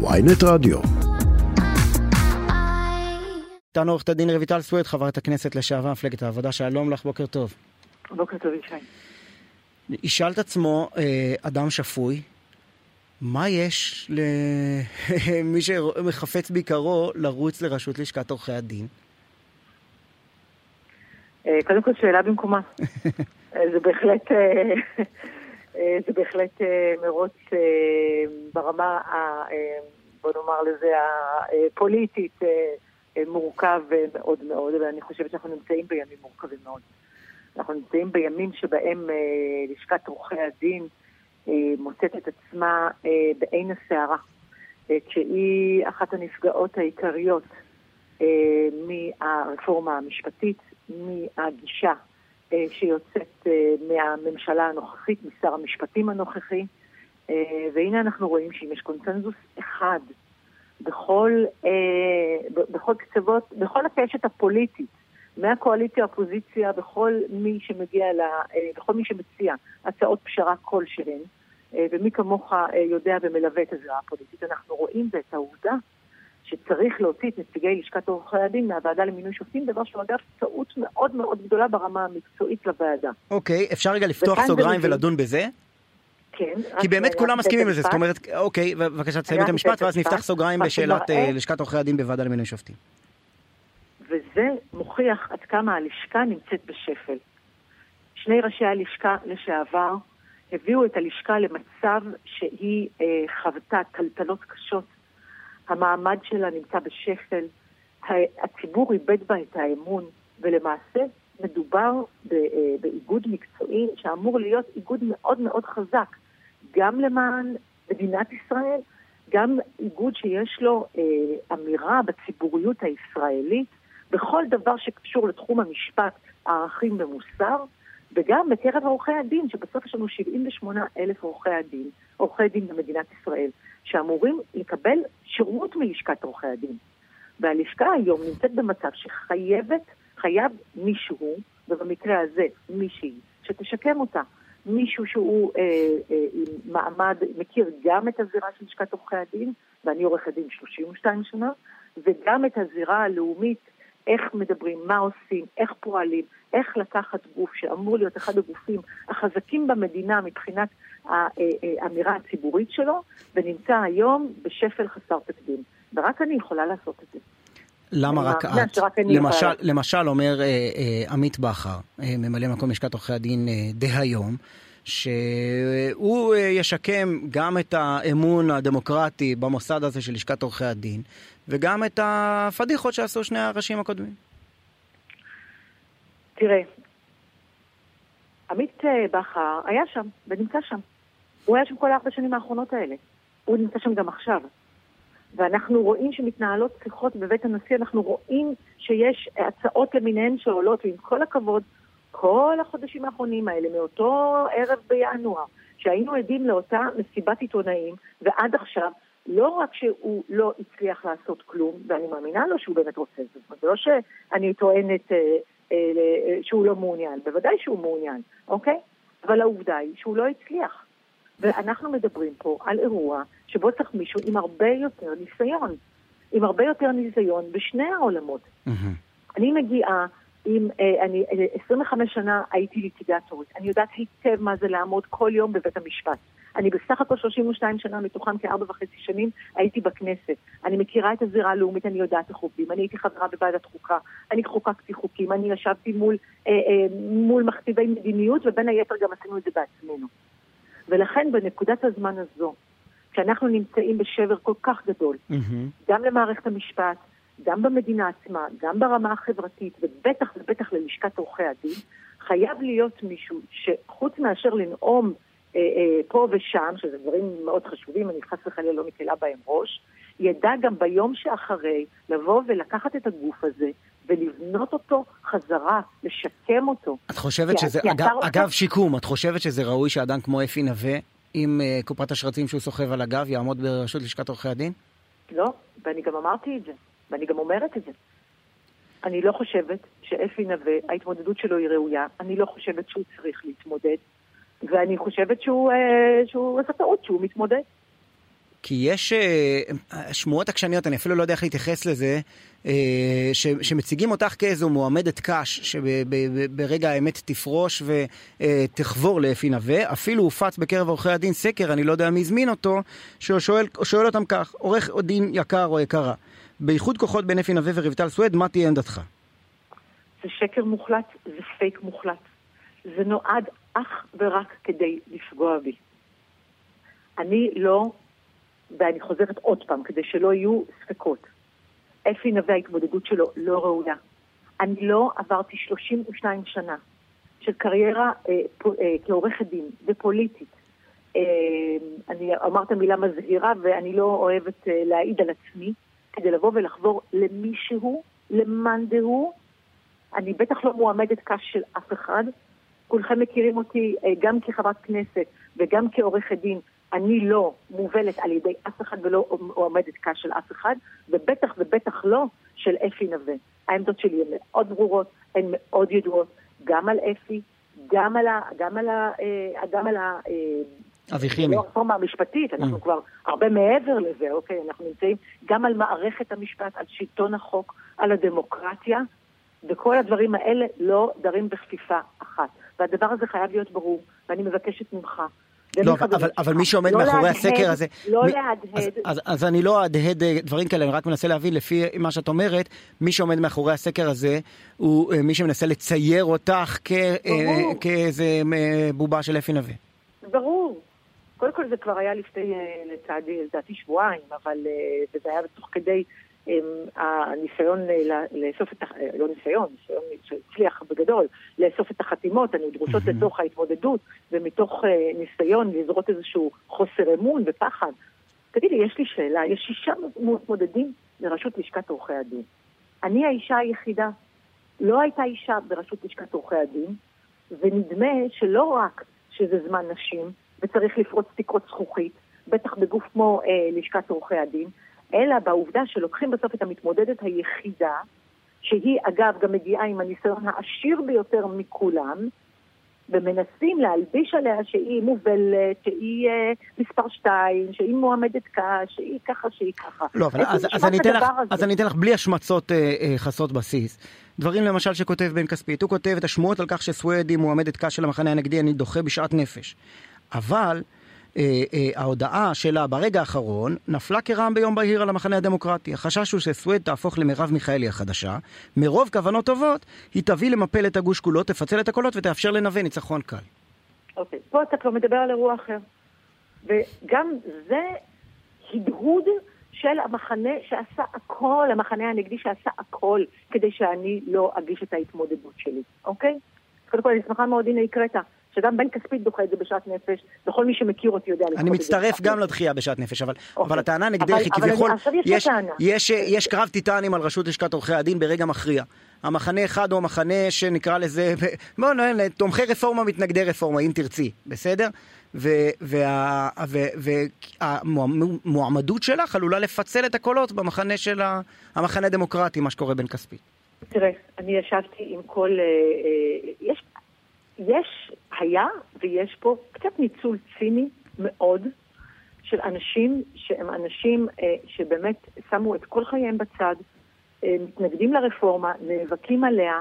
ויינט רדיו. איתנו עורכת הדין רויטל סוויד, חברת הכנסת לשעבר מפלגת העבודה, שלום לך, בוקר טוב. בוקר טוב, ישי. ישאל את עצמו אה, אדם שפוי, מה יש למי שמחפץ בעיקרו לרוץ לראשות לשכת עורכי הדין? אה, קודם כל שאלה במקומה. אה, זה בהחלט, זה בהחלט מרוץ ברמה, בוא נאמר לזה, הפוליטית מורכב מאוד מאוד, ואני חושבת שאנחנו נמצאים בימים מורכבים מאוד. אנחנו נמצאים בימים שבהם לשכת עורכי הדין מוצאת את עצמה בעין הסערה, כשהיא אחת הנפגעות העיקריות מהרפורמה המשפטית, מהגישה שיוצאת מהממשלה הנוכחית, משר המשפטים הנוכחי, והנה אנחנו רואים שאם יש קונצנזוס אחד בכל, בכל קצוות, בכל הקשת הפוליטית, מהקואליציה, האופוזיציה, בכל מי שמגיע, לה, בכל מי שמציע הצעות פשרה כלשהן, ומי כמוך יודע ומלווה את הזירה הפוליטית, אנחנו רואים ואת העובדה שצריך להוציא את נציגי לשכת עורכי הדין מהוועדה למינוי שופטים, דבר שהוא אגב טעות מאוד מאוד גדולה ברמה המקצועית לוועדה. אוקיי, אפשר רגע לפתוח סוגריים ולדון בזה? כן. כי באמת כולם מסכימים לזה, זאת אומרת, אוקיי, בבקשה תסיים את המשפט, ואז נפתח סוגריים בשאלת לשכת עורכי הדין בוועדה למינוי שופטים. וזה מוכיח עד כמה הלשכה נמצאת בשפל. שני ראשי הלשכה לשעבר הביאו את הלשכה למצב שהיא אה, חוותה טלטלות קשות. המעמד שלה נמצא בשפל, הציבור איבד בה את האמון, ולמעשה מדובר אה, באיגוד מקצועי שאמור להיות איגוד מאוד מאוד חזק, גם למען מדינת ישראל, גם איגוד שיש לו אה, אמירה בציבוריות הישראלית, בכל דבר שקשור לתחום המשפט, ערכים ומוסר, וגם בקרב עורכי הדין, שבסוף יש לנו 78 אלף עורכי הדין, עורכי דין במדינת ישראל, שאמורים לקבל שירות מלשכת עורכי הדין. והלשכה היום נמצאת במצב שחייבת, חייב מישהו, ובמקרה הזה מישהי, שתשקם אותה. מישהו שהוא אה, אה, עם מעמד, מכיר גם את הזירה של לשכת עורכי הדין, ואני עורכת דין 32 שנה, וגם את הזירה הלאומית איך מדברים, מה עושים, איך פועלים, איך לקחת גוף שאמור להיות אחד הגופים החזקים במדינה מבחינת האמירה הציבורית שלו, ונמצא היום בשפל חסר תקדים. ורק אני יכולה לעשות את זה. למה רק את? למשל, למשל אומר אה, אה, עמית בכר, אה, ממלא מקום לשכת עורכי הדין אה, דהיום, שהוא אה, ישקם גם את האמון הדמוקרטי במוסד הזה של לשכת עורכי הדין, וגם את הפדיחות שעשו שני הראשים הקודמים. תראה, עמית אה, בכר היה שם, ונמצא שם. הוא היה שם כל הארבע שנים האחרונות האלה. הוא נמצא שם גם עכשיו. ואנחנו רואים שמתנהלות שיחות בבית הנשיא, אנחנו רואים שיש הצעות למיניהן שעולות, ועם כל הכבוד, כל החודשים האחרונים האלה, מאותו ערב בינואר, שהיינו עדים לאותה מסיבת עיתונאים, ועד עכשיו, לא רק שהוא לא הצליח לעשות כלום, ואני מאמינה לו שהוא באמת רוצה את זה, לא שאני טוענת אה, אה, שהוא לא מעוניין, בוודאי שהוא מעוניין, אוקיי? אבל העובדה היא שהוא לא הצליח. ואנחנו מדברים פה על אירוע שבו צריך מישהו עם הרבה יותר ניסיון, עם הרבה יותר ניסיון בשני העולמות. Mm-hmm. אני מגיעה עם, אה, אני 25 אה, שנה הייתי ליטיגטורית, אני יודעת היטב מה זה לעמוד כל יום בבית המשפט. אני בסך הכל 32 שנה, מתוכם כארבע וחצי שנים, הייתי בכנסת. אני מכירה את הזירה הלאומית, אני יודעת איך עובדים. אני הייתי חברה בוועדת חוקה, אני חוקקתי חוקים, אני ישבתי מול, אה, אה, מול מכתיבי מדיניות, ובין היתר גם עשינו את זה בעצמנו. ולכן בנקודת הזמן הזו, כשאנחנו נמצאים בשבר כל כך גדול, mm-hmm. גם למערכת המשפט, גם במדינה עצמה, גם ברמה החברתית, ובטח ובטח ללשכת עורכי הדין, חייב להיות מישהו שחוץ מאשר לנאום אה, אה, פה ושם, שזה דברים מאוד חשובים, אני חס וחלילה לא מקלה בהם ראש, ידע גם ביום שאחרי לבוא ולקחת את הגוף הזה ולבנות אותו חזרה, לשקם אותו. את חושבת שזה, אגב, אגב שיקום, את חושבת שזה ראוי שאדם כמו אפי נווה, עם uh, קופת השרצים שהוא סוחב על הגב, יעמוד בראשות לשכת עורכי הדין? לא, ואני גם אמרתי את זה, ואני גם אומרת את זה. אני לא חושבת שאפי נווה, ההתמודדות שלו היא ראויה, אני לא חושבת שהוא צריך להתמודד, ואני חושבת שהוא, uh, שהוא עשה טעות שהוא מתמודד. כי יש אה, שמועות עקשניות, אני אפילו לא יודע איך להתייחס לזה, אה, ש, שמציגים אותך כאיזו מועמדת קש, שברגע האמת תפרוש ותחבור לאפי נווה. אפילו הופץ בקרב עורכי הדין סקר, אני לא יודע מי הזמין אותו, ששואל שואל אותם כך, עורך דין יקר או יקרה, באיחוד כוחות בין אפי נווה ורויטל סואד, מה תהיה עמדתך? זה שקר מוחלט, זה פייק מוחלט. זה נועד אך ורק כדי לפגוע בי. אני לא, ואני חוזרת עוד פעם, כדי שלא יהיו ספקות. אפי נווה, ההתמודדות שלו לא ראויה. אני לא עברתי 32 שנה של קריירה אה, פו, אה, כעורכת דין ופוליטית. אה, אני אומרת מילה מזהירה ואני לא אוהבת אה, להעיד על עצמי, כדי לבוא ולחבור למישהו, למאן דהוא. אני בטח לא מועמדת קש של אף אחד. כולכם מכירים אותי אה, גם כחברת כנסת וגם כעורכת דין. אני לא מובלת על ידי אף אחד ולא עומדת קש של אף אחד, ובטח ובטח לא של אפי נווה. העמדות שלי הן מאוד ברורות, הן מאוד ידועות, גם על אפי, גם על ה... גם על ה... אה, גם על ה אה, אבי חימי. לא הרפורמה המשפטית, אנחנו mm. כבר הרבה מעבר לזה, אוקיי? אנחנו נמצאים גם על מערכת המשפט, על שלטון החוק, על הדמוקרטיה, וכל הדברים האלה לא דרים בכפיפה אחת. והדבר הזה חייב להיות ברור, ואני מבקשת ממך, לא, אבל, אבל, אבל מי שעומד לא מאחורי להדהד, הסקר הזה... לא מי, להדהד. אז, אז, אז אני לא אהדהד אה, דברים כאלה, אני רק מנסה להבין, לפי מה שאת אומרת, מי שעומד מאחורי הסקר הזה הוא אה, מי שמנסה לצייר אותך כ, אה, כאיזה בובה של אפי נווה. ברור. קודם כל זה כבר היה לפני, לצעדי, לדעתי שבועיים, אבל זה היה תוך כדי הניסיון לאסוף את, לא ניסיון, ניסיון שהצליח בגדול, לאסוף את החתימות הנדרושות mm-hmm. לתוך ההתמודדות, ומתוך אה, ניסיון לזרות איזשהו חוסר אמון ופחד. תגידי, יש לי שאלה, יש שישה מתמודדים לראשות לשכת עורכי הדין. אני האישה היחידה. לא הייתה אישה בראשות לשכת עורכי הדין, ונדמה שלא רק שזה זמן נשים, וצריך לפרוץ תקרות זכוכית, בטח בגוף כמו אה, לשכת עורכי הדין, אלא בעובדה שלוקחים בסוף את המתמודדת היחידה, שהיא אגב גם מגיעה עם הניסיון העשיר ביותר מכולם, ומנסים להלביש עליה שהיא מובלת, שהיא אה, מספר שתיים, שהיא מועמדת קש, שהיא ככה, שהיא ככה. לא, אבל אז, אז, אני לך, אז אני אתן לך בלי השמצות אה, אה, חסרות בסיס. דברים למשל שכותב בן כספית, הוא כותב את השמועות על כך שסוויד היא מועמדת קש של המחנה הנגדי, אני דוחה בשאט נפש. אבל אה, אה, ההודעה שלה ברגע האחרון נפלה כרעם ביום בהיר על המחנה הדמוקרטי. החשש הוא שסוויד תהפוך למרב מיכאלי החדשה. מרוב כוונות טובות, היא תביא למפל את הגוש כולו, תפצל את הקולות ותאפשר לנווה ניצחון קל. אוקיי, פה אתה כבר מדבר על אירוע אחר. וגם זה הדהוד של המחנה שעשה הכל, המחנה הנגדי שעשה הכל כדי שאני לא אגיש את ההתמודדות שלי, אוקיי? קודם כל, אני שמחה מאוד, הנה הקראת. שגם בן כספית דוחה את זה בשעת נפש, וכל מי שמכיר אותי יודע אני מצטרף גם לדחייה בשעת נפש, אבל, אוקיי. אבל הטענה נגדך היא כביכול, יש, יש, יש קרב טיטנים על רשות לשכת עורכי הדין ברגע מכריע. המחנה אחד הוא המחנה שנקרא לזה, בואו נראה, תומכי רפורמה, מתנגדי רפורמה, אם תרצי, בסדר? והמועמדות שלך עלולה לפצל את הקולות במחנה של המחנה הדמוקרטי, מה שקורה בין כספי. תראה, אני ישבתי עם כל... אה, אה, יש, יש, היה ויש פה קצת ניצול ציני מאוד של אנשים שהם אנשים אה, שבאמת שמו את כל חייהם בצד, אה, מתנגדים לרפורמה, נאבקים עליה,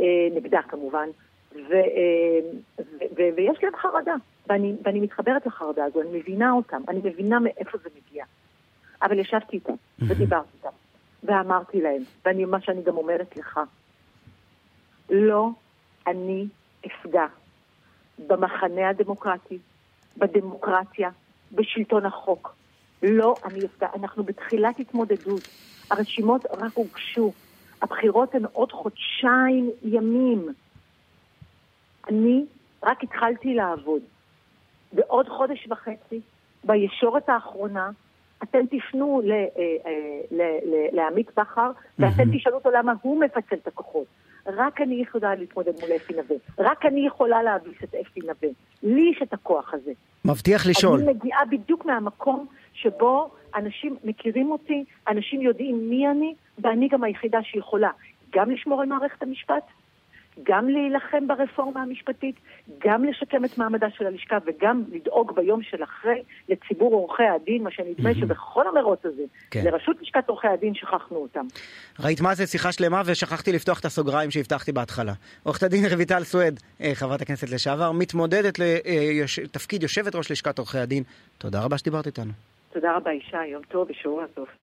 אה, נגדה כמובן, ו, אה, ו, ו, ויש להם חרדה, ואני, ואני מתחברת לחרדה הזו, אני מבינה אותם, אני מבינה מאיפה זה מגיע. אבל ישבתי איתם ודיברתי איתם, ואמרתי להם, ומה שאני גם אומרת לך, לא אני אפגע במחנה הדמוקרטי, בדמוקרטיה, בשלטון החוק. לא אני אפגע, אנחנו בתחילת התמודדות. הרשימות רק הוגשו. הבחירות הן עוד חודשיים ימים. אני רק התחלתי לעבוד. בעוד חודש וחצי, בישורת האחרונה, אתם תפנו אה, אה, לעמית בכר, ואתם תשאלו אותו למה הוא מפצל את הכוחות. רק אני יכולה להתמודד מול אפי נווה. רק אני יכולה להביס את אפי נווה. לי יש את הכוח הזה. מבטיח לשאול. אני מגיעה בדיוק מהמקום שבו אנשים מכירים אותי, אנשים יודעים מי אני, ואני גם היחידה שיכולה גם לשמור על מערכת המשפט, גם להילחם ברפורמה המשפטית, גם לשקם את מעמדה של הלשכה וגם לדאוג ביום של אחרי לציבור עורכי הדין, מה שנדמה mm-hmm. שבכל המרוץ הזה, כן. לרשות לשכת עורכי הדין שכחנו אותם. ראית מה זה שיחה שלמה ושכחתי לפתוח את הסוגריים שהבטחתי בהתחלה. עורכת הדין רויטל סואד, אה, חברת הכנסת לשעבר, מתמודדת לתפקיד יושבת ראש לשכת עורכי הדין. תודה רבה שדיברת איתנו. תודה רבה, אישה, יום טוב ושבוע טוב.